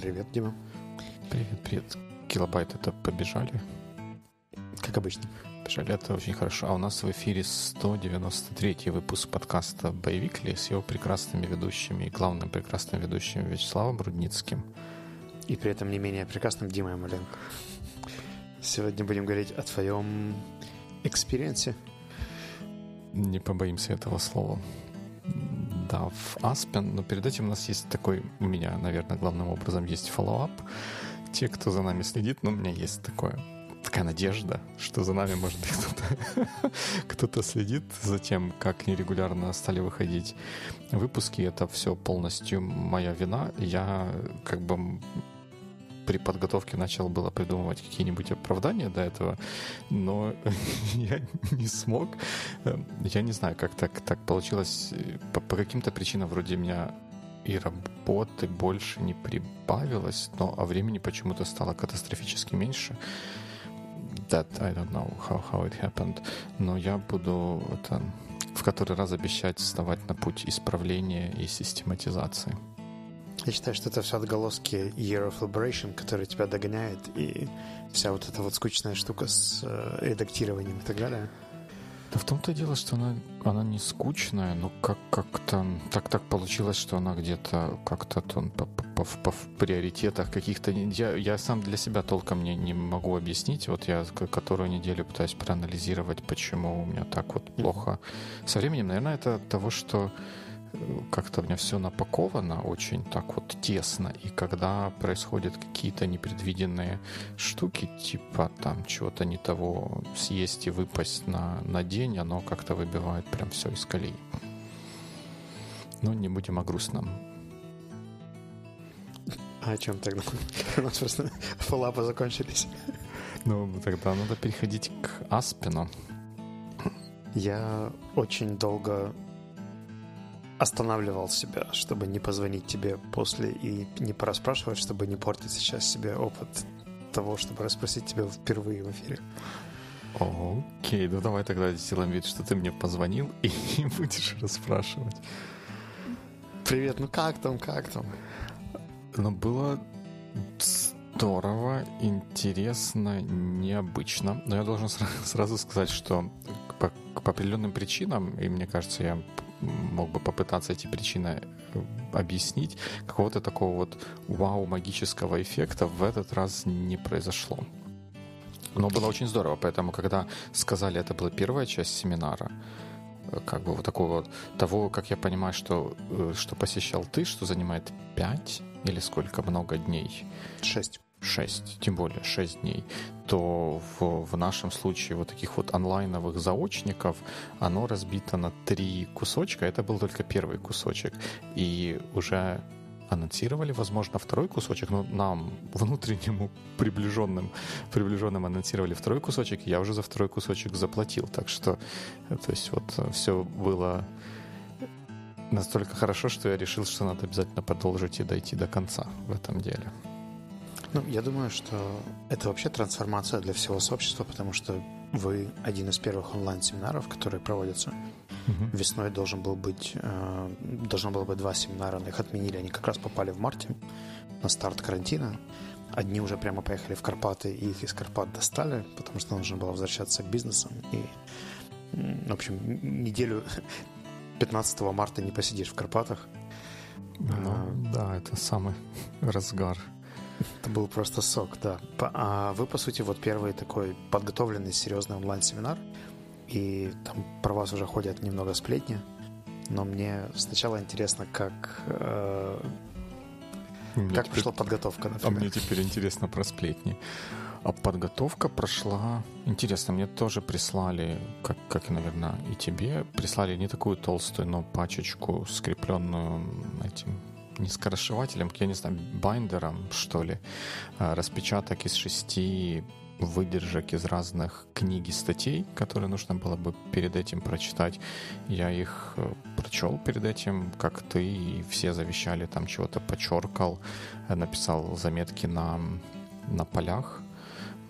Привет, Дима. Привет, привет. Килобайтики побежали? Как обычно. Побежали, это очень хорошо. А у нас в эфире 193 выпуск подкаста «Biweekly» с его прекрасными ведущими и главным прекрасным ведущим Вячеславом Рудницким. И при этом не менее прекрасным Димой Маленко. Сегодня будем говорить о твоем experience е. Не побоимся этого слова. Да, в Aspen, но перед этим у нас есть такой, у меня, наверное, главным образом есть follow-up. Те, кто за нами следит, ну, у меня есть такое такая надежда, что за нами, может быть, кто-то, кто-то следит за тем, как нерегулярно стали выходить выпуски. Это все полностью моя вина. Я как бы при подготовке начал было придумывать какие-нибудь оправдания до этого, но я не смог. Я не знаю, как так, так получилось. По, по каким-то причинам вроде меня и работы больше не прибавилось, но а времени почему-то стало катастрофически меньше. That I don't know how, how it happened. Но я буду это в который раз обещать вставать на путь исправления и систематизации. Я считаю, что это все отголоски Year of Liberation, который тебя догоняет, и вся вот эта вот скучная штука с э, редактированием и так далее. Да в том-то дело, что она, она не скучная, но как, как-то так так получилось, что она где-то как-то по, по, по, в приоритетах каких-то... Я, я сам для себя толком не, не могу объяснить. Вот я которую неделю пытаюсь проанализировать, почему у меня так вот плохо. Со временем, наверное, это от того, что как-то у меня все напаковано очень так вот тесно, и когда происходят какие-то непредвиденные штуки, типа там чего-то не того съесть и выпасть на, на день, оно как-то выбивает прям все из колеи. Но не будем о грустном. А о чем тогда? У нас просто фоллапы закончились. Ну, тогда надо переходить к Аспину. Я очень долго останавливал себя, чтобы не позвонить тебе после и не порасспрашивать, чтобы не портить сейчас себе опыт того, чтобы расспросить тебя впервые в эфире. Окей, ну давай тогда сделаем вид, что ты мне позвонил и будешь расспрашивать. Привет, ну как там, как там? Ну, было здорово, интересно, необычно. Но я должен сразу сказать, что по, по определенным причинам, и мне кажется, я мог бы попытаться эти причины э, объяснить, какого-то такого вот вау магического эффекта в этот раз не произошло. Но было очень здорово, поэтому когда сказали, это была первая часть семинара, э, как бы вот такого того, как я понимаю, что, э, что посещал ты, что занимает 5 или сколько много дней? 6. 6, тем более 6 дней, то в, в нашем случае вот таких вот онлайновых заочников оно разбито на три кусочка. Это был только первый кусочек. И уже анонсировали, возможно, второй кусочек, но нам, внутреннему приближенным, приближенным анонсировали второй кусочек, я уже за второй кусочек заплатил. Так что, э, то есть вот э, все было настолько хорошо, что я решил, что надо обязательно продолжить и дойти до конца в этом деле. Ну, я думаю, что это вообще трансформация для всего сообщества, потому что вы один из первых онлайн-семинаров, которые проводятся. Uh-huh. Весной должен был быть, э, должно было быть два семинара, но их отменили. Они как раз попали в марте на старт карантина. Одни уже прямо поехали в Карпаты, и их из Карпат достали, потому что нужно было возвращаться к бизнесам. И, в общем, неделю 15 марта не посидишь в Карпатах. Ну, а, да, это самый разгар это был просто сок, да. А вы, по сути, вот первый такой подготовленный серьезный онлайн-семинар, и там про вас уже ходят немного сплетни, но мне сначала интересно, как э, мне как теперь... прошла подготовка, например. А мне теперь интересно про сплетни. А подготовка прошла... Интересно, мне тоже прислали, как, как и, наверное, и тебе, прислали не такую толстую, но пачечку, скрепленную этим не скоросшивателем, я не знаю, binder ом, что ли, а, распечаток из шести выдержек из разных книг и статей, которые нужно было бы перед этим прочитать. Я их э, прочел перед этим, как ты, и все завещали, там чего-то подчеркал, э, написал заметки на, на полях.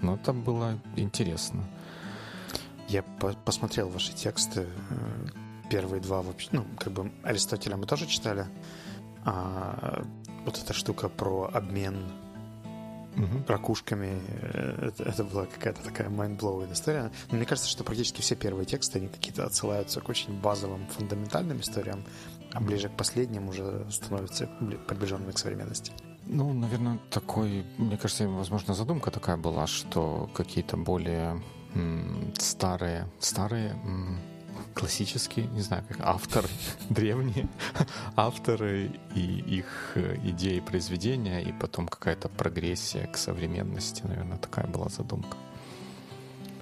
Но это было интересно. Я по посмотрел ваши тексты. Э, первые два вообще, ну, как бы Аристотеля мы тоже читали. А вот эта штука про обмен угу. ракушками, э, это, это была какая-то такая mind-blowing история. Но мне кажется, что практически все первые тексты, они какие-то отсылаются к очень базовым, фундаментальным историям, а ближе к последним уже становятся приближенными к современности. Ну, наверное, такой, мне кажется, возможно, задумка такая была, что какие-то более старые, старые классические, не знаю, как авторы, древние авторы и их э, идеи произведения, и потом какая-то прогрессия к современности, наверное, такая была задумка.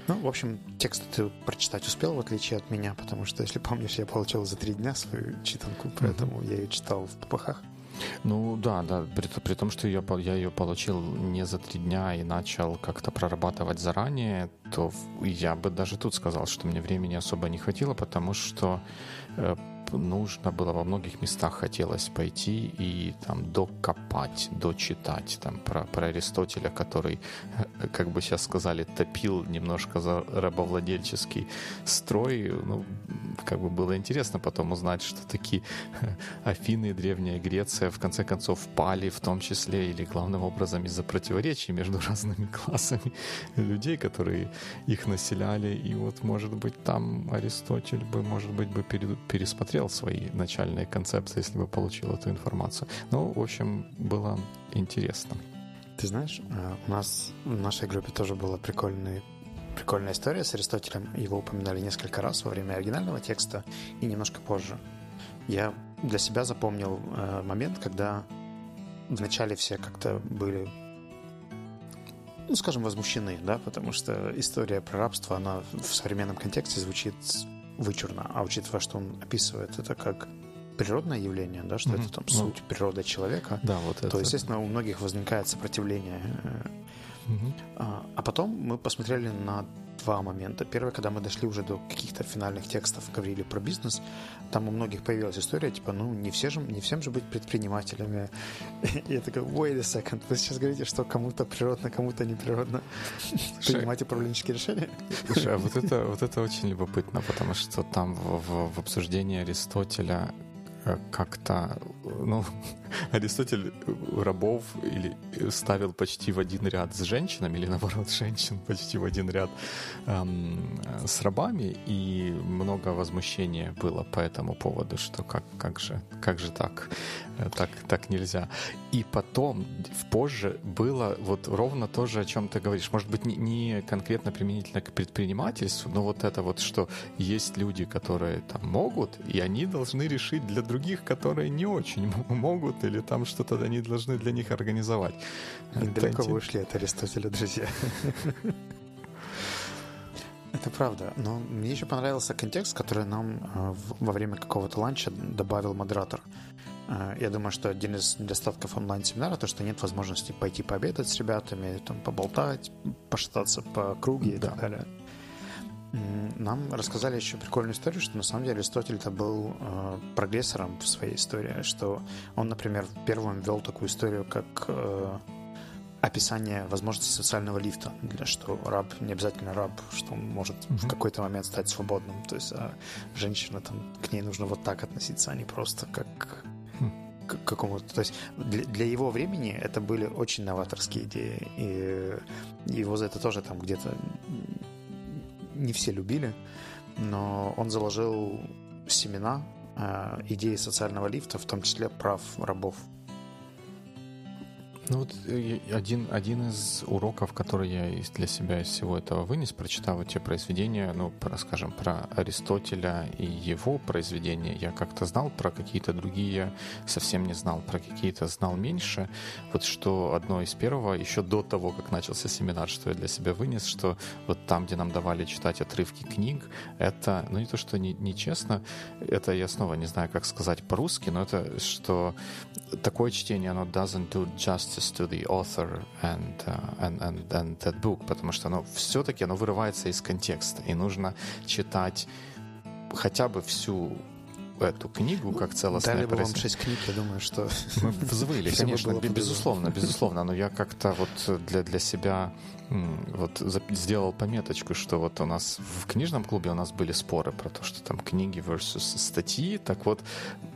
Ну, в общем, текст ты прочитать успел, в отличие от меня, потому что, если помнишь, я получил за три дня свою читанку, поэтому mm-hmm. я ее читал в попахах. Ну да, да, при, при том, что я, я ее получил не за три дня и начал как-то прорабатывать заранее, то я бы даже тут сказал, что мне времени особо не хватило, потому что э, нужно было во многих местах хотелось пойти и там докопать, дочитать там про, про Аристотеля, который, как бы сейчас сказали, топил немножко за рабовладельческий строй. Ну, как бы было интересно потом узнать, что такие Афины и Древняя Греция в конце концов пали, в том числе или главным образом из-за противоречий между разными классами людей, которые их населяли. И вот, может быть, там Аристотель бы, может быть, бы пересмотрел пересмотрел свои начальные концепции, если бы получил эту информацию. Ну, в общем, было интересно. Ты знаешь, э, у нас в нашей группе тоже была прикольная, прикольная история с Аристотелем. Его упоминали несколько раз во время оригинального текста и немножко позже. Я для себя запомнил э, момент, когда вначале все как-то были ну, скажем, возмущены, да, потому что история про рабство, она в современном контексте звучит вычурно, а учитывая, что он описывает это как природное явление, да, что mm-hmm. это там ну, суть природы человека, да, вот это. то, естественно, у многих возникает сопротивление. Mm-hmm. А, а потом мы посмотрели на два момента. Первый, когда мы дошли уже до каких-то финальных текстов, говорили про бизнес, там у многих появилась история, типа, ну, не, все же, не всем же быть предпринимателями. И я такой, wait a second, вы сейчас говорите, что кому-то природно, кому-то неприродно принимать управленческие решения? Слушай, а вот это, вот это очень любопытно, потому что там в, в, в обсуждении Аристотеля как-то, ну, Аристотель рабов или ставил почти в один ряд с женщинами, или наоборот, женщин почти в один ряд эм, с рабами, и много возмущения было по этому поводу, что как, как же, как же так, э, так, так нельзя. И потом, позже, было вот ровно то же, о чем ты говоришь. Может быть, не, не конкретно применительно к предпринимательству, но вот это вот, что есть люди, которые там могут, и они должны решить для других, которые не очень могут, или там что-то они должны для них организовать. Далеко вы ушли от Аристотеля, друзья. Это правда. Но мне еще понравился контекст, который нам э, во время какого-то ланча добавил модератор. Э, я думаю, что один из недостатков онлайн-семинара то, что нет возможности пойти пообедать с ребятами, там, поболтать, пошататься по круге и да. так далее. Нам рассказали еще прикольную историю, что на самом деле Аристотель это был э, прогрессором в своей истории, что он, например, первым ввел такую историю, как э, описание возможности социального лифта, для что раб не обязательно раб, что он может mm-hmm. в какой-то момент стать свободным, то есть а женщина там к ней нужно вот так относиться, а не просто как хм. к какому-то. То есть для, для его времени это были очень новаторские идеи. И его за это тоже там где-то не все любили, но он заложил семена э, идеи социального лифта, в том числе прав рабов. Ну вот э, один, один из уроков, который я для себя из всего этого вынес, прочитав эти произведения, ну, про, скажем, про Аристотеля и его произведения, я как-то знал про какие-то другие, совсем не знал, про какие-то знал меньше. Вот что одно из первого, еще до того, как начался семинар, что я для себя вынес, что вот там, где нам давали читать отрывки книг, это, ну не то, что не, нечестно, это я снова не знаю, как сказать по-русски, но это что такое чтение, оно doesn't do justice justice to the author and, uh, and, and, and that book, потому что оно все-таки оно вырывается из контекста, и нужно читать хотя бы всю эту книгу как целостное Дали бы вам шесть книг, я думаю, что... Мы взвыли, конечно, безусловно, безусловно, но я как-то вот для, для себя вот сделал пометочку, что вот у нас в книжном клубе у нас были споры про то, что там книги versus статьи, так вот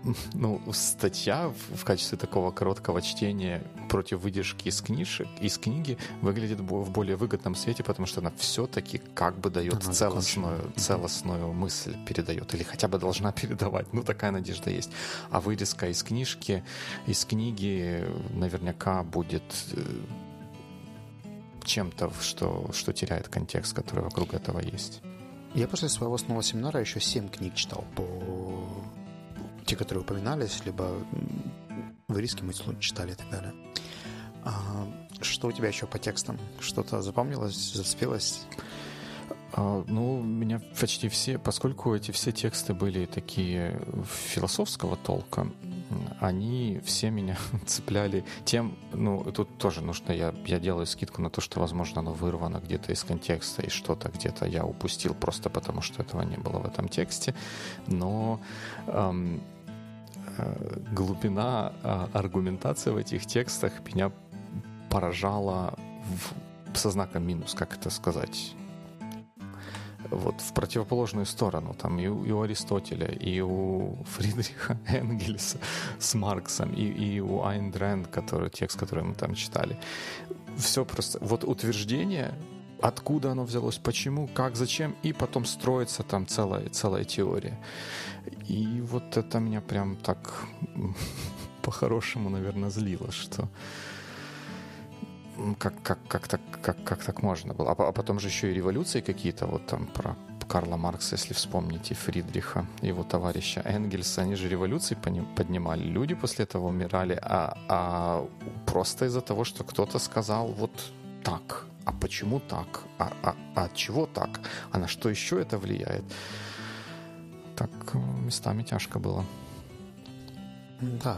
ну, статья в, качестве такого короткого чтения против выдержки из книжек, из книги выглядит в более выгодном свете, потому что она все-таки как бы дает она целостную, целостную мысль передает, или хотя бы должна передавать. Ну, такая надежда есть. А вырезка из книжки, из книги наверняка будет э, чем-то, что, что теряет контекст, который вокруг этого есть. Я после своего основного семинара еще семь книг читал по те, которые упоминались, либо вырезки мы читали и так далее. А, что у тебя еще по текстам? Что-то запомнилось, зацепилось? А, ну, меня почти все, поскольку эти все тексты были такие философского толка, они все меня цепляли тем, ну, тут тоже нужно, я, я делаю скидку на то, что, возможно, оно вырвано где-то из контекста, и что-то где-то я упустил просто потому, что этого не было в этом тексте, но эм, э, глубина э, аргументации в этих текстах меня поражала в, со знаком минус, как это сказать, вот в противоположную сторону. Там и и у Аристотеля, и у Фридриха Энгельса с Марксом, и, и у Айн Дрэнд, который, текст, который мы там читали. Все просто... Вот утверждение, откуда оно взялось, почему, как, зачем, и потом строится там целая, целая теория. И вот это меня прям так по-хорошему, наверное, злило, что как, как, как, так, как, как так можно было? А, а потом же еще и революции какие-то, вот там про Карла Маркса, если вспомните, Фридриха, его товарища Энгельса, они же революции поднимали. Люди после этого умирали, а, а просто из-за того, что кто-то сказал вот так. А почему так? А, а, а от чего так? А на что еще это влияет? Так местами тяжко было. Да,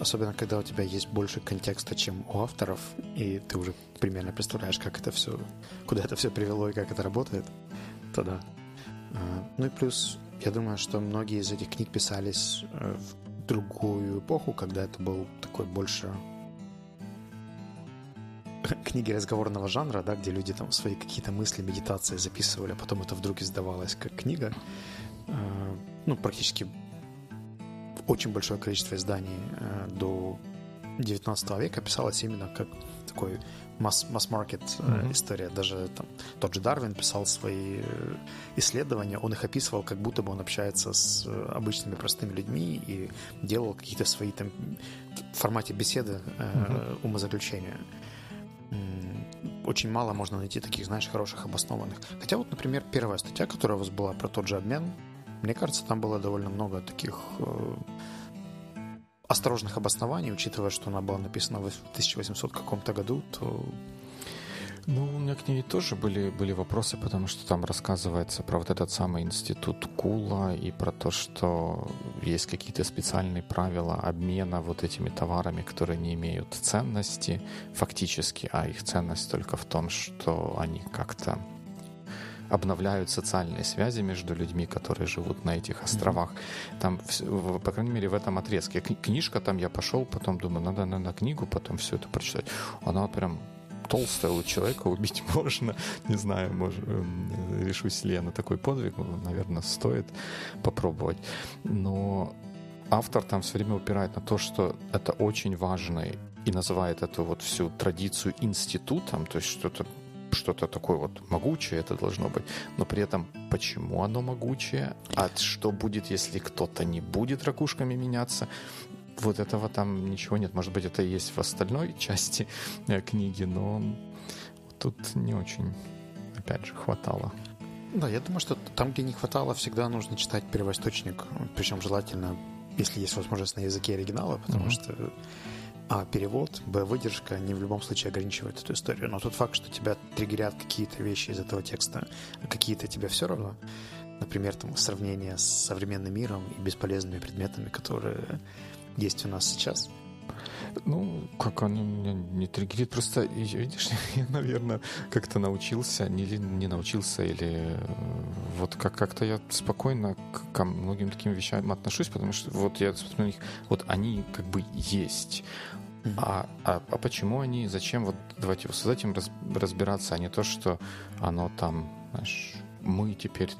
особенно когда у тебя есть больше контекста, чем у авторов, и ты уже примерно представляешь, как это все, куда это все привело и как это работает, то да. А, ну и плюс, я думаю, что многие из этих книг писались э, в другую эпоху, когда это был такой больше книги разговорного жанра, да, где люди там свои какие-то мысли, медитации записывали, а потом это вдруг издавалось как книга. А, ну, практически очень большое количество изданий э, до 19 века писалось именно как такой масс-маркет mm-hmm. история. Даже там, тот же Дарвин писал свои э, исследования, он их описывал, как будто бы он общается с обычными простыми людьми и делал какие-то свои там в формате беседы mm-hmm. умозаключения. Очень мало можно найти таких, знаешь, хороших обоснованных. Хотя вот, например, первая статья, которая у вас была про тот же обмен, мне кажется, там было довольно много таких э, осторожных обоснований, учитывая, что она была написана в 1800 каком-то году, то ну, у меня к ней тоже были, были вопросы, потому что там рассказывается про вот этот самый институт Кула и про то, что есть какие-то специальные правила обмена вот этими товарами, которые не имеют ценности фактически, а их ценность только в том, что они как-то обновляют социальные связи между людьми, которые живут на этих островах. Mm-hmm. Там, по крайней мере, в этом отрезке. Книжка там я пошел, потом думаю, надо, на книгу потом все это прочитать. Она прям толстая у человека убить можно. Не знаю, может, эм, решусь ли я на такой подвиг. Наверное, стоит попробовать. Но автор там все время упирает на то, что это очень важный и называет эту вот всю традицию институтом, то есть что-то что-то такое вот могучее это должно быть, но при этом почему оно могучее, а что будет, если кто-то не будет ракушками меняться, вот этого там ничего нет. Может быть, это и есть в остальной части э, книги, но тут не очень, опять же, хватало. Да, я думаю, что там, где не хватало, всегда нужно читать первоисточник, причем желательно, если есть возможность на языке оригинала, потому mm-hmm. что а перевод, Б выдержка не в любом случае ограничивает эту историю. Но тот факт, что тебя триггерят какие-то вещи из этого текста, а какие-то тебе все равно, например, там сравнение с современным миром и бесполезными предметами, которые есть у нас сейчас. Ну, как он меня не триггерит, просто, видишь, я, наверное, как-то научился, не, не научился, или э, вот как- как-то я спокойно к, к многим таким вещам отношусь, потому что вот я смотрю на них, вот они как бы есть. А, а, а почему они, зачем, вот давайте с этим раз, разбираться, а не то, что оно там, знаешь, мы теперь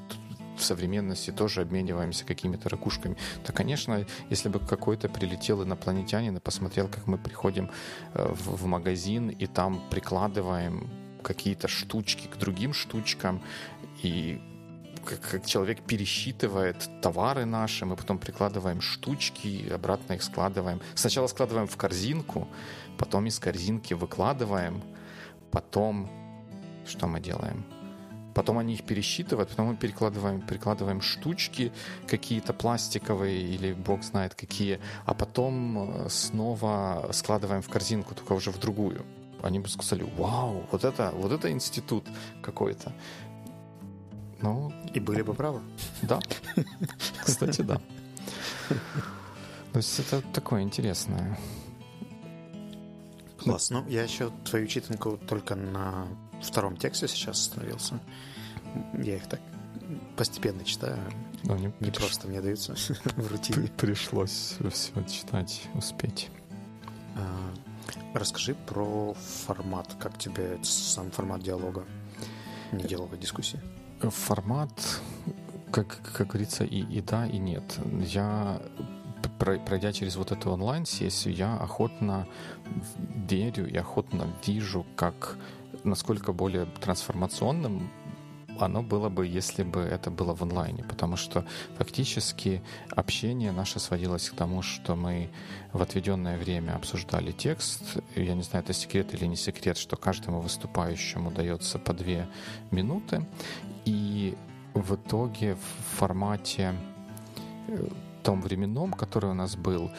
современности тоже обмениваемся какими-то ракушками. То, конечно, если бы какой-то прилетел инопланетянин и посмотрел, как мы приходим э, в, в магазин и там прикладываем какие-то штучки к другим штучкам, и как человек пересчитывает товары наши, мы потом прикладываем штучки, обратно их складываем. Сначала складываем в корзинку, потом из корзинки выкладываем, потом что мы делаем? Потом они их пересчитывают, потом мы перекладываем, перекладываем штучки какие-то пластиковые или бог знает какие, а потом э, снова складываем в корзинку, только уже в другую. Они бы сказали, вау, вот это, вот это институт какой-то. Ну, и были бы правы. Да. Кстати, да. То есть это такое интересное. Класс. Ну, я еще твою читанку только на втором тексте сейчас остановился. Я их так постепенно читаю. Но не, не приш... просто мне даются в рутине. Пришлось все читать, успеть. А, расскажи про формат. Как тебе сам формат диалога? Не диалога, а дискуссии. Формат, как, как говорится, и, и да, и нет. Я пройдя через вот эту онлайн-сессию, я охотно верю и охотно вижу, как насколько более трансформационным оно было бы, если бы это было в онлайне, потому что фактически общение наше сводилось к тому, что мы в отведенное время обсуждали текст. Я не знаю, это секрет или не секрет, что каждому выступающему дается по две минуты. И в итоге в формате э, том временном, который у нас был,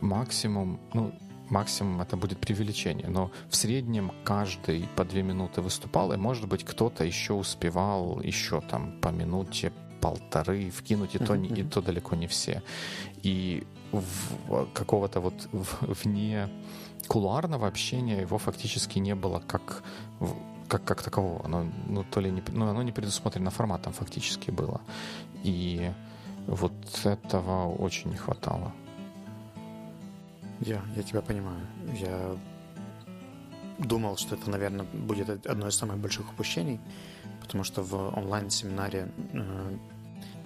максимум, ну, максимум это будет преувеличение, но в среднем каждый по две минуты выступал, и, может быть, кто-то еще успевал еще там по минуте полторы вкинуть, и то, mm-hmm. и то далеко не все. И в, какого-то вот вне кулуарного общения его фактически не было как как, как такового. Оно, ну, то ли не, ну, оно не предусмотрено форматом фактически было. И вот этого очень не хватало. Я, я тебя понимаю. Я думал, что это, наверное, будет одно из самых больших упущений, потому что в онлайн-семинаре э,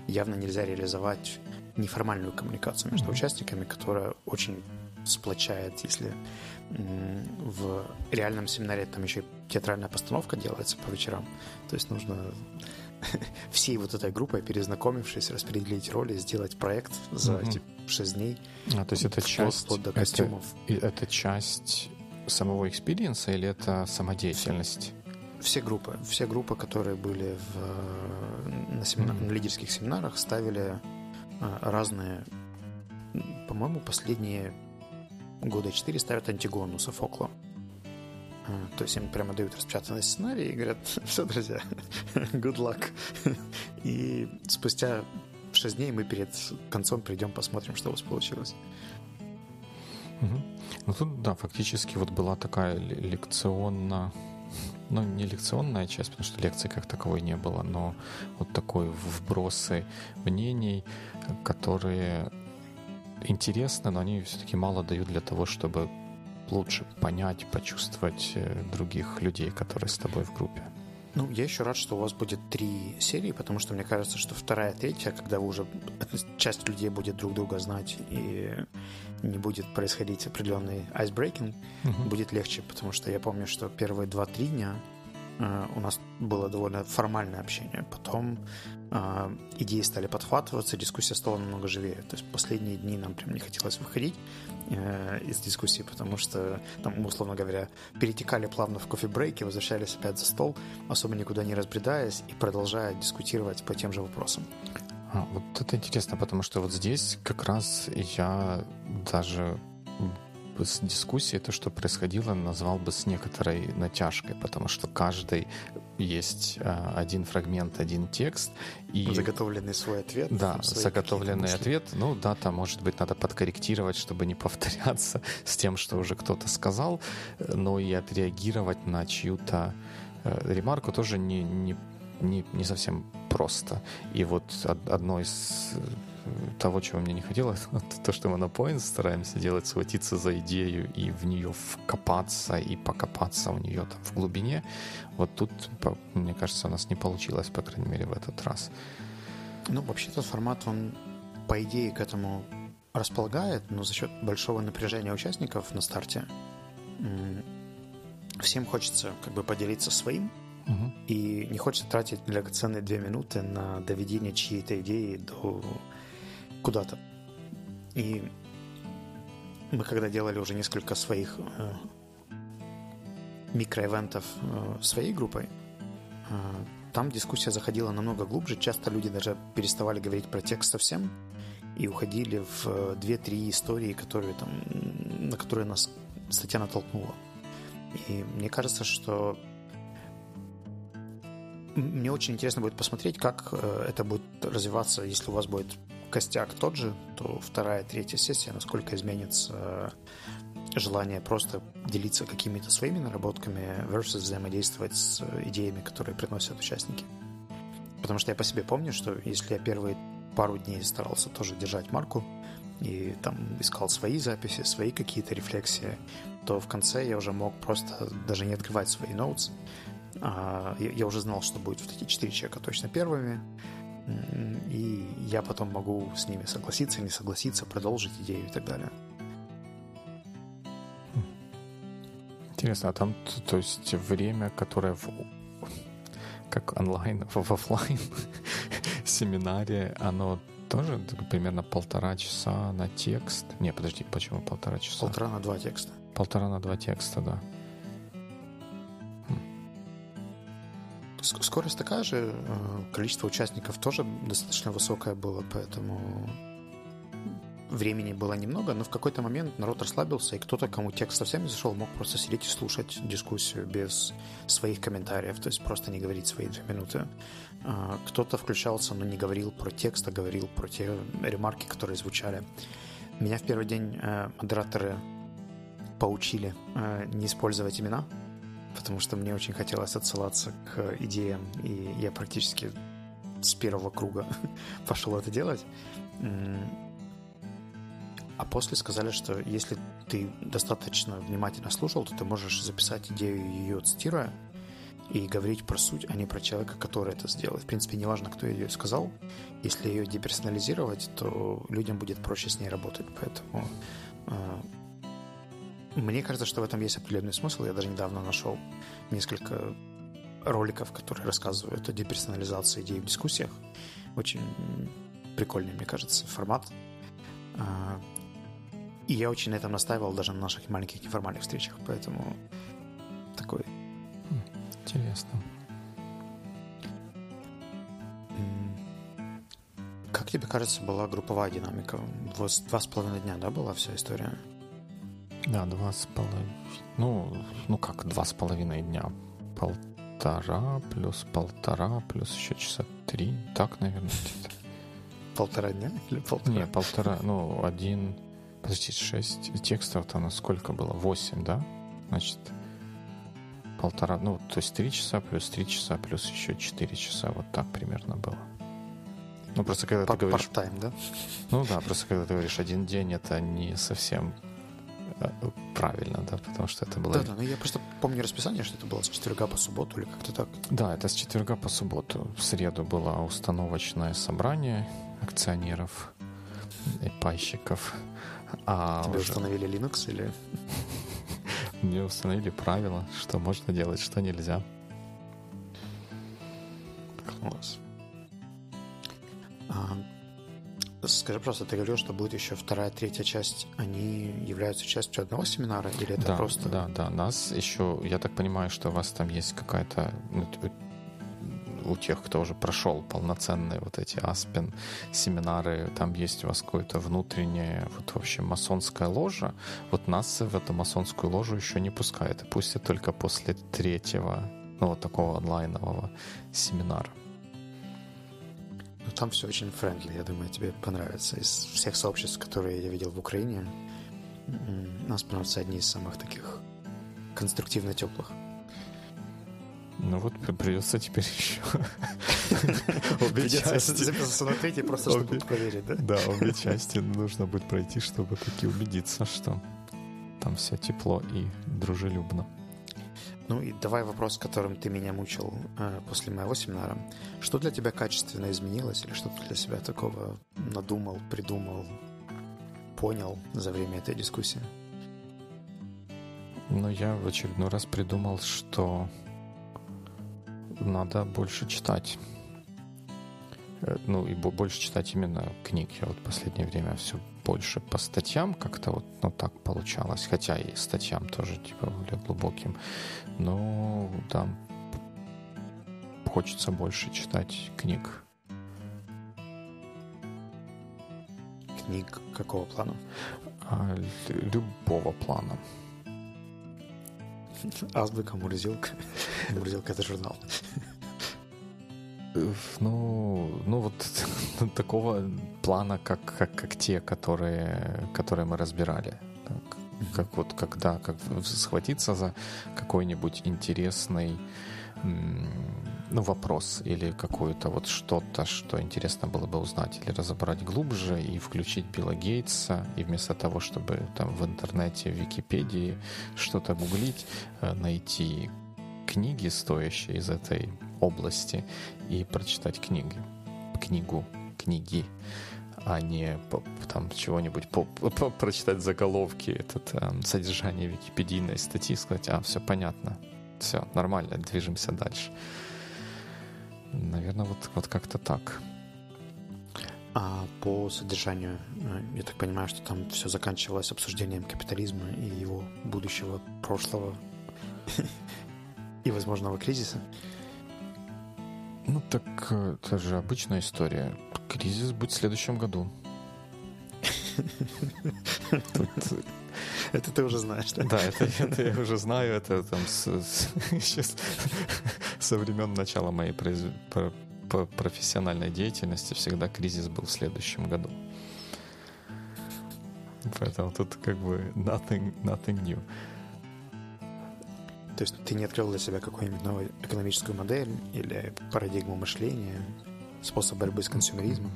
явно нельзя реализовать неформальную коммуникацию между mm-hmm. участниками, которая очень сплочает, если в реальном семинаре там еще театральная постановка делается по вечерам, то есть нужно всей вот этой группой, перезнакомившись, распределить роли, сделать проект за угу. эти 6 дней. А, то есть это часть... Вплоть до костюмов. Это, это часть самого experience а или это самодеятельность? Все группы, все группы, которые были в, на, семинар, mm на лидерских семинарах, ставили а, разные, по-моему, последние года четыре ставят Антигону Софокла. То есть им прямо дают распечатанный сценарий и говорят, все, друзья, good luck. И спустя 6 дней мы перед концом придем, посмотрим, что у вас получилось. Угу. Ну тут, да, фактически вот была такая лекционная, ну не лекционная часть, потому что лекции как таковой не было, но вот такой вбросы мнений, которые интересны, но они все-таки мало дают для того, чтобы лучше понять, почувствовать э, других людей, которые с тобой в группе. Ну, я еще рад, что у вас будет три серии, потому что мне кажется, что вторая, третья, когда вы уже часть людей будет друг друга знать и не будет происходить определенный айсбрейкинг, uh-huh. будет легче, потому что я помню, что первые два-три дня э, у нас было довольно формальное общение. Потом э, идеи стали подхватываться, дискуссия стала намного живее. То есть последние дни нам прям не хотелось выходить, Э, из дискуссии, потому что там, условно говоря, перетекали плавно в кофе-брейки, возвращались опять за стол, особо никуда не разбредаясь и продолжая дискутировать по тем же вопросам. А, вот это интересно, потому что вот здесь как раз я даже с дискуссией то, что происходило, назвал бы с некоторой натяжкой, потому что каждый есть а, один фрагмент, один текст. И... Заготовленный свой ответ. Да, заготовленный ответ. Ну да, там, может быть, надо подкорректировать, чтобы не повторяться с тем, что уже кто-то сказал, но и отреагировать на чью-то э, ремарку тоже не, не, не, не совсем просто. И вот одно из того, чего мне не хотелось, то, что мы на Point стараемся делать, схватиться за идею и в нее вкопаться и покопаться у нее там в глубине. Вот тут, мне кажется, у нас не получилось, по крайней мере, в этот раз. Ну, вообще этот формат, он, по идее, к этому располагает, но за счет большого напряжения участников на старте всем хочется как бы поделиться своим, угу. и не хочется тратить драгоценные две минуты на доведение чьей-то идеи до куда-то. И мы когда делали уже несколько своих э, микроэвентов э, своей группой, э, там дискуссия заходила намного глубже. Часто люди даже переставали говорить про текст совсем и уходили в э, две-три истории, которые там, на которые нас статья натолкнула. И мне кажется, что мне очень интересно будет посмотреть, как э, это будет развиваться, если у вас будет костяк тот же, то вторая, третья сессия, насколько изменится желание просто делиться какими-то своими наработками versus взаимодействовать с идеями, которые приносят участники. Потому что я по себе помню, что если я первые пару дней старался тоже держать марку и там искал свои записи, свои какие-то рефлексии, то в конце я уже мог просто даже не открывать свои ноутс. А, я уже знал, что будет вот эти четыре человека точно первыми, и я потом могу с ними согласиться, не согласиться, продолжить идею и так далее. Интересно, а там, то есть, время, которое в, как онлайн, в, в офлайн семинаре, оно тоже примерно полтора часа на текст? Не, подожди, почему полтора часа? Полтора на два текста. Полтора на два текста, да. Скорость такая же, э, количество участников тоже достаточно высокое было, поэтому времени было немного, но в какой-то момент народ расслабился, и кто-то, кому текст совсем не зашел, мог просто сидеть и слушать дискуссию без своих комментариев, то есть просто не говорить свои две минуты. А, кто-то включался, но не говорил про текст, а говорил про те ремарки, которые звучали. Меня в первый день э, модераторы поучили э, не использовать имена, потому что мне очень хотелось отсылаться к идеям, и я практически с первого круга пошел это делать. А после сказали, что если ты достаточно внимательно слушал, то ты можешь записать идею ее цитируя и говорить про суть, а не про человека, который это сделал. В принципе, неважно, кто ее сказал. Если ее деперсонализировать, то людям будет проще с ней работать. Поэтому э, мне кажется, что в этом есть определенный смысл. Я даже недавно нашел несколько роликов, которые рассказывают о деперсонализации идей в дискуссиях. Очень прикольный, мне кажется, формат. А, и я очень на этом настаивал даже на наших маленьких неформальных встречах, поэтому такой... Интересно. Как тебе кажется, была групповая динамика? Два, два с половиной дня, да, была вся история? Да, два с половиной... Ну, ну как два с половиной дня? Полтора плюс полтора плюс еще часа три. Так, наверное, Полтора дня или полтора? Не, полтора, ну, один... Подожди, шесть текстов-то на сколько было? Восемь, да? Значит, полтора, ну, то есть три часа плюс три часа плюс еще четыре часа. Вот так примерно было. Ну, просто когда ты говоришь... Part-time, да? Ну да, просто когда ты говоришь один день, это не совсем правильно, да, потому что это было... Да, да, но я просто помню расписание, что это было с четверга по субботу или как-то так. Да, это с четверга по субботу. В среду было установочное собрание акционеров и пайщиков. А Тебе уже... установили Linux или... Мне установили правила, что можно делать, что нельзя. Класс. А, скажи просто, ты говорил, что будет еще вторая, третья часть. Они являются частью одного семинара или это да, просто... Да, да. Нас еще, я так понимаю, что у вас там есть какая-то ну, у тех, кто уже прошел полноценные вот эти Аспен семинары, там есть у вас какое-то внутреннее, вот вообще масонская ложа. Вот нас в эту масонскую ложу еще не пускают. И пустят только после третьего, ну вот такого онлайнового семинара. Ну, там все очень френдли, я думаю, тебе понравится. Из всех сообществ, которые я видел в Украине, нас понравятся одни из самых таких конструктивно теплых. Ну вот придется теперь еще обе части. Записаться на третий просто, чтобы проверить, да? Да, обе части нужно будет пройти, чтобы таки убедиться, что там все тепло и дружелюбно. Ну и давай вопрос, которым ты меня мучил э, после моего семинара. Что для тебя качественно изменилось или что ты для себя такого надумал, придумал, понял за время этой дискуссии? Ну, я в очередной раз придумал, что надо больше читать. Э, ну, и больше читать именно книг. Я вот в последнее время все больше по статьям как-то вот, ну, так получалось. Хотя и статьям тоже, типа, более глубоким. Но, да, хочется больше читать книг. Книг какого плана? А, любого плана. Азбука, Мурзилка. Мурзилка — это журнал. Ну, ну вот такого плана, как, как, как те, которые, которые мы разбирали. Как вот когда как схватиться за какой-нибудь интересный ну, вопрос или какое-то вот что-то, что интересно было бы узнать или разобрать глубже и включить Билла Гейтса, и вместо того, чтобы там в интернете, в Википедии что-то гуглить, э, найти книги, стоящие из этой области, и прочитать книги. Книгу, книги а не там чего-нибудь прочитать заголовки, этот, э, содержание википедийной статьи, сказать, а, все понятно, все, нормально, движемся дальше. Наверное, вот, вот как-то так. А по содержанию, э, я так понимаю, что там все заканчивалось обсуждением капитализма и его будущего, прошлого и возможного кризиса? Ну так э, это же обычная история. Кризис будет в следующем году. Это ты уже знаешь, да? Да, это, это я уже знаю. Это там с, с, сейчас, со времен начала моей произ, про, по профессиональной деятельности всегда кризис был в следующем году. Поэтому тут как бы nothing, nothing new. То есть ты не открыл для себя какую-нибудь новую экономическую модель или парадигму мышления, способ борьбы с консюмеризмом?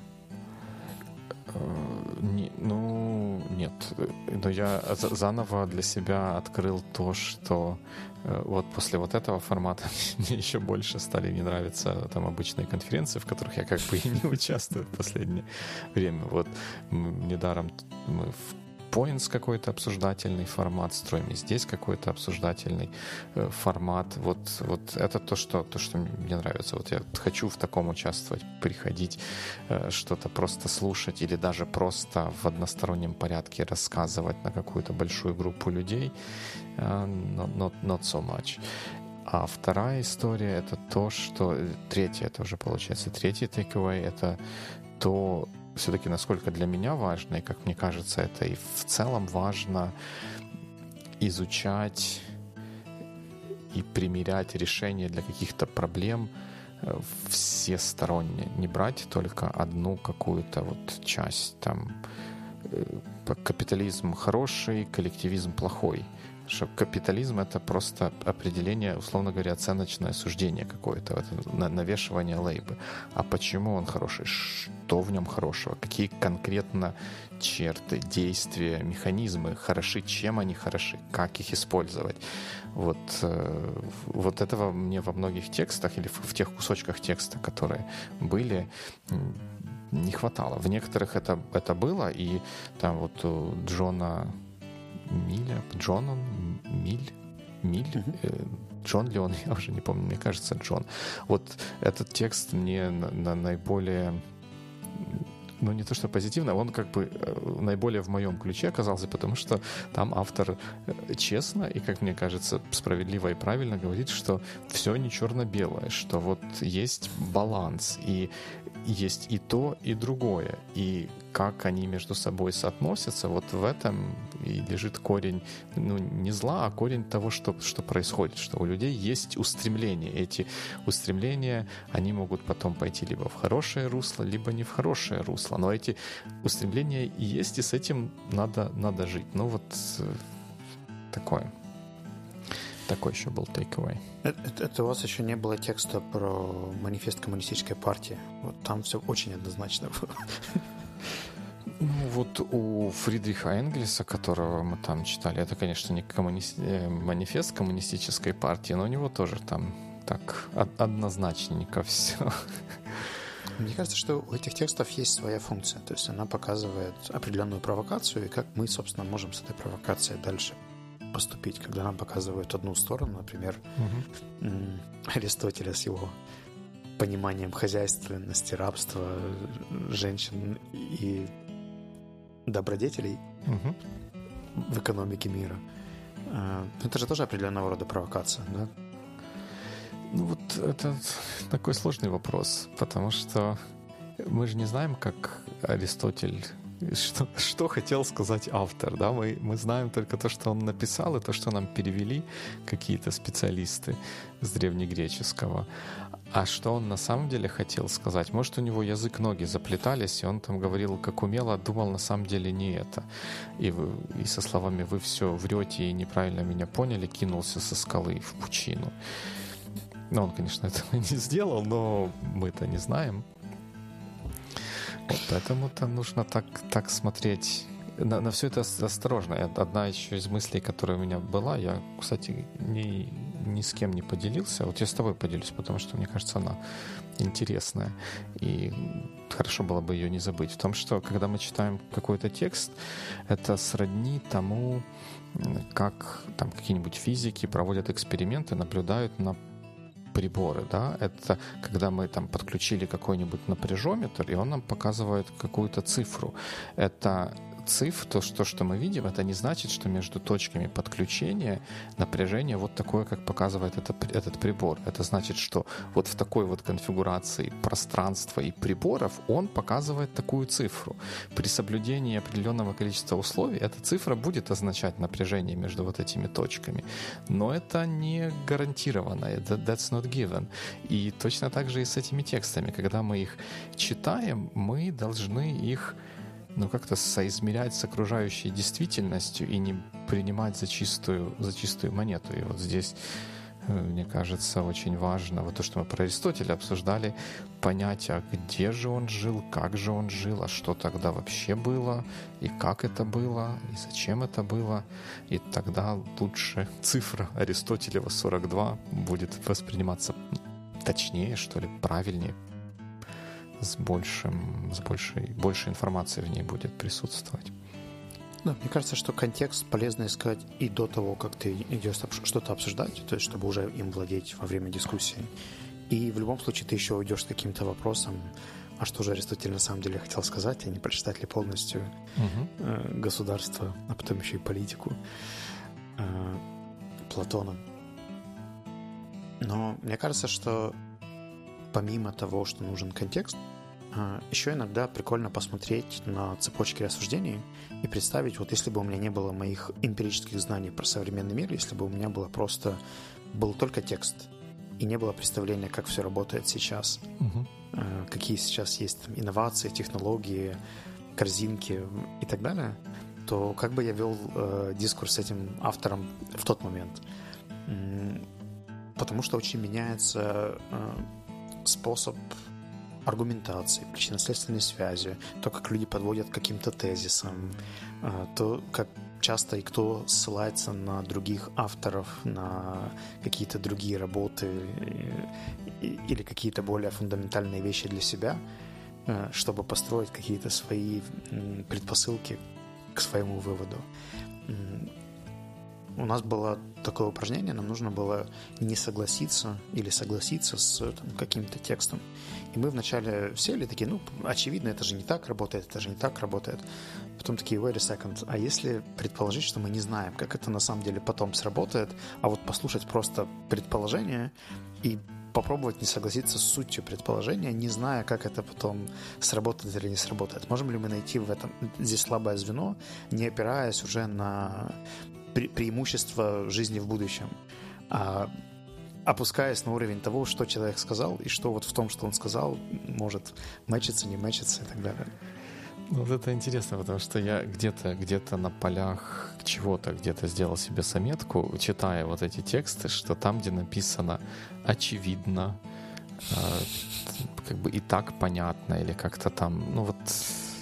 Э, не, ну, нет. Но я заново для себя открыл то, что э, вот после вот этого формата мне еще больше стали не нравиться там обычные конференции, в которых я как бы и не участвую в последнее время. Вот недаром мы в Points какой-то обсуждательный формат, строим и здесь какой-то обсуждательный э, формат. Вот, вот это то что, то, что мне нравится. Вот я хочу в таком участвовать, приходить, э, что-то просто слушать или даже просто в одностороннем порядке рассказывать на какую-то большую группу людей. Not, not, not so much. А вторая история — это то, что... Третья, это уже получается третий takeaway — это то, все-таки насколько для меня важно, и как мне кажется, это и в целом важно изучать и примерять решения для каких-то проблем э, всесторонне, не брать только одну какую-то вот часть там э, капитализм хороший, коллективизм плохой что капитализм — это просто определение, условно говоря, оценочное суждение какое-то, это навешивание лейбы. А почему он хороший? Что в нем хорошего? Какие конкретно черты, действия, механизмы хороши? Чем они хороши? Как их использовать? Вот, э, вот этого мне во многих текстах или в тех кусочках текста, которые были, не хватало. В некоторых это, это было, и там вот у Джона Миля, Джон он, Миль, Миль, э, Джон ли он, я уже не помню, мне кажется, Джон. Вот этот текст мне на, на наиболее ну не то что позитивно, он как бы э, наиболее в моем ключе оказался, потому что там автор э, честно и, как мне кажется, справедливо и правильно говорит, что все не черно-белое, что вот есть баланс, и есть и то, и другое. И как они между собой соотносятся, вот в этом и лежит корень, ну, не зла, а корень того, что, что происходит, что у людей есть устремления. Эти устремления, они могут потом пойти либо в хорошее русло, либо не в хорошее русло. Но эти устремления есть, и с этим надо, надо жить. Ну, вот э, такое. Такой еще был takeaway. Это, это, это у вас еще не было текста про манифест коммунистической партии. Вот там все очень однозначно было. Ну вот у Фридриха Энгельса, которого мы там читали, это, конечно, не коммуни... Э, манифест коммунистической партии, но у него тоже там так однозначненько все. Мне кажется, что у этих текстов есть своя функция. То есть она показывает определенную провокацию, и как мы, собственно, можем с этой провокацией дальше поступить, когда нам показывают одну сторону, например, угу. Аристотеля с его пониманием хозяйственности, рабства женщин и добродетелей угу. в экономике мира. А, это же тоже определенного рода провокация, да? Ну вот это такой сложный вопрос, потому что мы же не знаем, как Аристотель что, что хотел сказать автор, да, мы, мы знаем только то, что он написал, и то, что нам перевели какие-то специалисты с древнегреческого. А что он на самом деле хотел сказать? Может, у него язык, ноги заплетались, и он там говорил, как умело, а думал на самом деле не это. И, вы, и со словами «вы все врете и неправильно меня поняли», кинулся со скалы в пучину. Ну, он, конечно, этого не сделал, но мы-то не знаем. Поэтому-то нужно так, так смотреть на, на все это осторожно. Одна еще из мыслей, которая у меня была, я, кстати, ни, ни с кем не поделился. Вот я с тобой поделюсь, потому что, мне кажется, она интересная. И хорошо было бы ее не забыть. В том, что когда мы читаем какой-то текст, это сродни тому, как там какие-нибудь физики проводят эксперименты, наблюдают на приборы, да, это когда мы там подключили какой-нибудь напряжометр, и он нам показывает какую-то цифру. Это цифр, то, что, что мы видим, это не значит, что между точками подключения напряжение вот такое, как показывает это, этот прибор. Это значит, что вот в такой вот конфигурации пространства и приборов он показывает такую цифру. При соблюдении определенного количества условий эта цифра будет означать напряжение между вот этими точками. Но это не гарантированно. Это that's not given. И точно так же и с этими текстами. Когда мы их читаем, мы должны их ну, как-то соизмерять с окружающей действительностью и не принимать за чистую, за чистую монету. И вот здесь э, мне кажется, очень важно, вот то, что мы про Аристотеля обсуждали, понять, а где же он жил, как же он жил, а что тогда вообще было, и как это было, и зачем это было. И тогда лучше цифра Аристотелева 42 будет восприниматься точнее, что ли, правильнее, с большим, с большей, большей информацией в ней будет присутствовать. Да, мне кажется, что контекст полезно искать и до того, как ты идешь что-то обсуждать, то есть чтобы уже им владеть во время дискуссии. И в любом случае ты еще уйдешь с каким-то вопросом, а что же Аристотель на самом деле хотел сказать, а не прочитать ли полностью угу. государство, а потом еще и политику э, Платона. Но мне кажется, что помимо того, что нужен контекст, а, еще иногда прикольно посмотреть на цепочки рассуждений и представить, вот если бы у меня не было моих эмпирических знаний про современный мир, если бы у меня было просто был только текст и не было представления, как все работает сейчас, угу. какие сейчас есть инновации, технологии, корзинки и так далее, то как бы я вел э, дискурс с этим автором в тот момент? Потому что очень меняется э, способ аргументации, причинно-следственной связи, то, как люди подводят к каким-то тезисам, а, то, как часто и кто ссылается на других авторов, на какие-то другие работы или какие-то более фундаментальные вещи для себя, а, чтобы построить какие-то свои предпосылки к своему выводу у нас было такое упражнение, нам нужно было не согласиться или согласиться с там, каким-то текстом. И мы вначале сели такие, ну, очевидно, это же не так работает, это же не так работает. Потом такие, wait a second, а если предположить, что мы не знаем, как это на самом деле потом сработает, а вот послушать просто предположение и попробовать не согласиться с сутью предположения, не зная, как это потом сработает или не сработает. Можем ли мы найти в этом здесь слабое звено, не опираясь уже на пре преимущество жизни в будущем, а опускаясь на уровень того, что человек сказал, и что вот в том, что он сказал, может мэчиться, не мэчиться и так далее. Ну, вот это интересно, потому что я где-то где на полях чего-то где-то сделал себе заметку, читая вот эти тексты, что там, где написано очевидно, э, как бы и так понятно, или как-то там, ну вот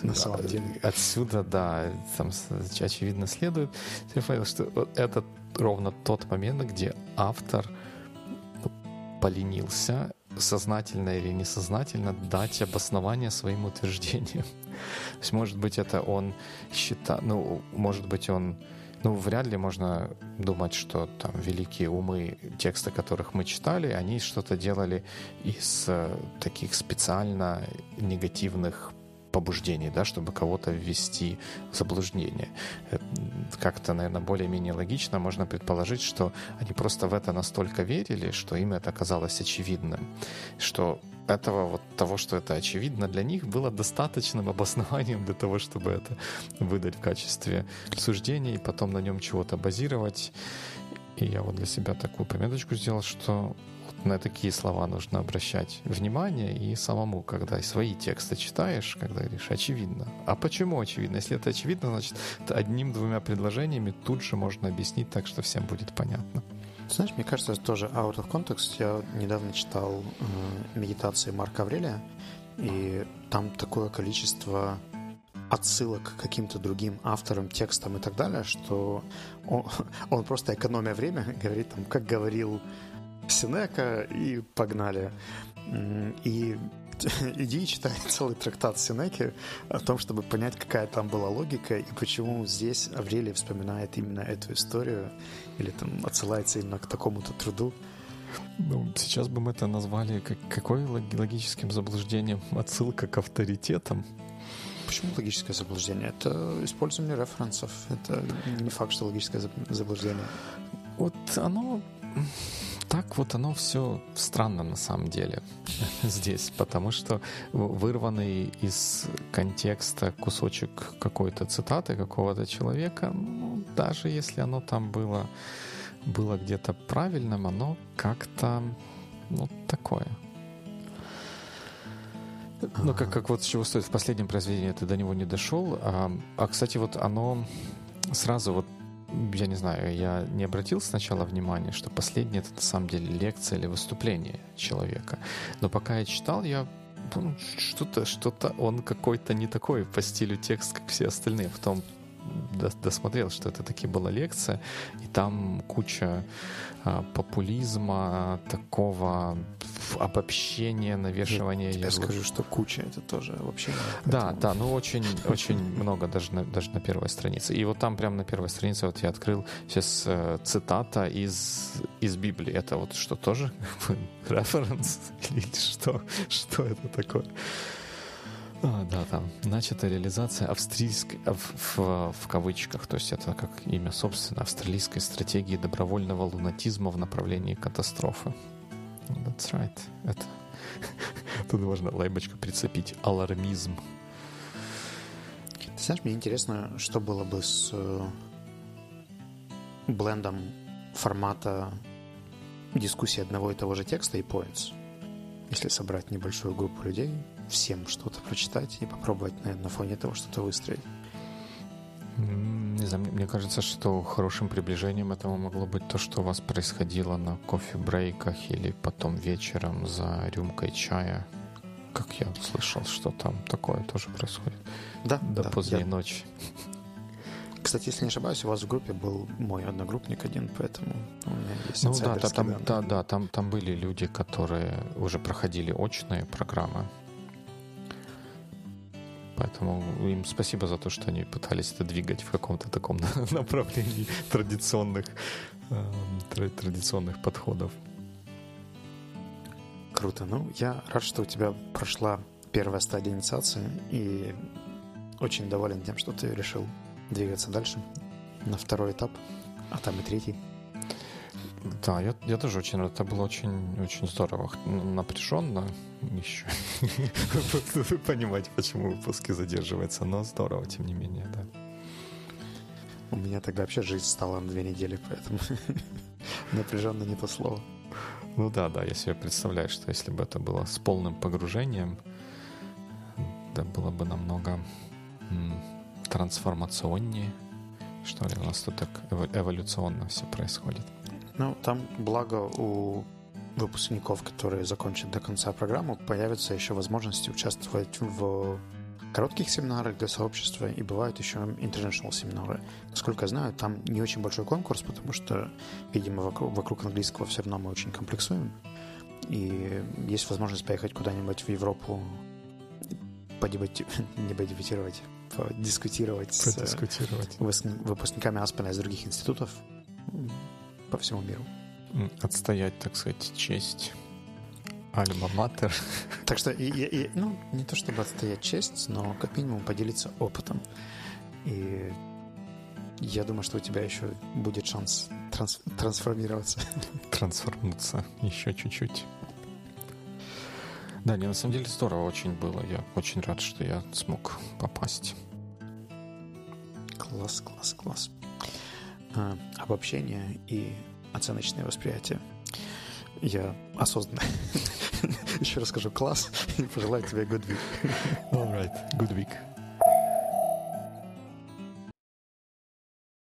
на самом деле. Отсюда, да, там очевидно следует, Рафаэл, что это ровно тот момент, где автор поленился сознательно или несознательно дать обоснование своим утверждениям. То есть, может быть, это он считает, ну, может быть, он ну, вряд ли можно думать, что там великие умы, тексты которых мы читали, они что-то делали из э, таких специально негативных побуждений, да, чтобы кого-то ввести в заблуждение. Э, как-то, наверное, более-менее логично можно предположить, что они просто в это настолько верили, что им это казалось очевидным, что этого вот того, что это очевидно для них, было достаточным обоснованием для того, чтобы это выдать в качестве суждения и потом на нем чего-то базировать. И я вот для себя такую пометочку сделал, что на такие слова нужно обращать внимание и самому, когда свои тексты читаешь, когда говоришь «очевидно». А почему очевидно? Если это очевидно, значит, одним-двумя предложениями тут же можно объяснить так, что всем будет понятно. Знаешь, мне кажется, это тоже out of context. Я недавно читал э, медитации Марка Аврелия, и там такое количество отсылок к каким-то другим авторам, текстам и так далее, что он, он просто экономя время говорит там, как говорил Синека, и погнали. И иди и читай целый трактат Синеки о том, чтобы понять, какая там была логика и почему здесь Аврелий вспоминает именно эту историю или там отсылается именно к такому-то труду. Ну, сейчас бы мы это назвали как, какой логическим заблуждением? Отсылка к авторитетам? Почему логическое заблуждение? Это использование референсов. Это не факт, что логическое заблуждение. Вот оно так вот оно все странно на самом деле здесь, потому что вырванный из контекста кусочек какой-то цитаты какого-то человека, ну, даже если оно там было, было где-то правильным, оно как-то ну, такое. Ну, как, как вот с чего стоит в последнем произведении, ты до него не дошел. А, а, кстати, вот оно сразу вот я не знаю, я не обратил сначала внимания, что последнее это на самом деле лекция или выступление человека. Но пока я читал, я что-то, что-то он какой-то не такой по стилю текст, как все остальные. Потом досмотрел, что это таки была лекция, и там куча а, популизма, такого обобщения, навешивания. Я скажу, что куча это тоже вообще. Да, да, ну очень, очень много даже на, даже на первой странице. И вот там прямо на первой странице вот я открыл сейчас э, цитата из из Библии. Это вот что тоже референс или что? Что это такое? А, да, там начата реализация австрийской, в, в, в кавычках, то есть это как имя собственно, австралийской стратегии добровольного лунатизма в направлении катастрофы. That's right. Это тут можно лайбочку прицепить. Алармизм. Ты знаешь, мне интересно, что было бы с э, блендом формата дискуссии одного и того же текста и points. Если собрать небольшую группу людей, всем что-то прочитать и попробовать, наверное, на фоне этого что-то выстроить. Не знаю, мне кажется, что хорошим приближением этому могло быть то, что у вас происходило на кофе-брейках или потом вечером за рюмкой чая. Как я слышал, что там такое тоже происходит. Да, До да, поздней я... ночи. Кстати, если не ошибаюсь, у вас в группе был мой одногруппник один, поэтому у меня есть Ну да, да, там, да, да, там, там были люди, которые уже проходили очные программы, Поэтому им спасибо за то, что они пытались это двигать в каком-то таком направлении традиционных, э, традиционных подходов. Круто. Ну, я рад, что у тебя прошла первая стадия инициации и очень доволен тем, что ты решил двигаться дальше на второй этап, а там и третий. Да, я, я тоже очень рад. Это было очень, очень здорово. Напряженно еще. Понимать, почему выпуски задерживаются, но здорово, тем не менее, да. У меня тогда вообще жизнь стала на две недели, поэтому напряженно не то слово. Ну да, да, я себе представляю, что если бы это было с полным погружением, это было бы намного трансформационнее, что ли, у нас тут так эволюционно все происходит. Ну, там, благо, у выпускников, которые закончат до конца программу, появится еще возможность участвовать в коротких семинарах для сообщества, и бывают еще international семинары. Насколько я знаю, там не очень большой конкурс, потому что, видимо, вокруг, вокруг английского все равно мы очень комплексуем. И есть возможность поехать куда-нибудь в Европу, подебати... не подебатировать, подискутировать, подискутировать. с выпускниками Аспена из других институтов по всему миру. Отстоять, так сказать, честь Альма-матер. Так что, и, и, ну, не то чтобы отстоять честь, но как минимум поделиться опытом. И я думаю, что у тебя еще будет шанс транс трансформироваться. Трансформироваться еще чуть-чуть. Да, не, на самом деле здорово очень было. Я очень рад, что я смог попасть. Класс, класс, класс. Обобщение и оценочное восприятие. Я осознанно еще раз скажу класс и пожелаю тебе good week. All right, good week.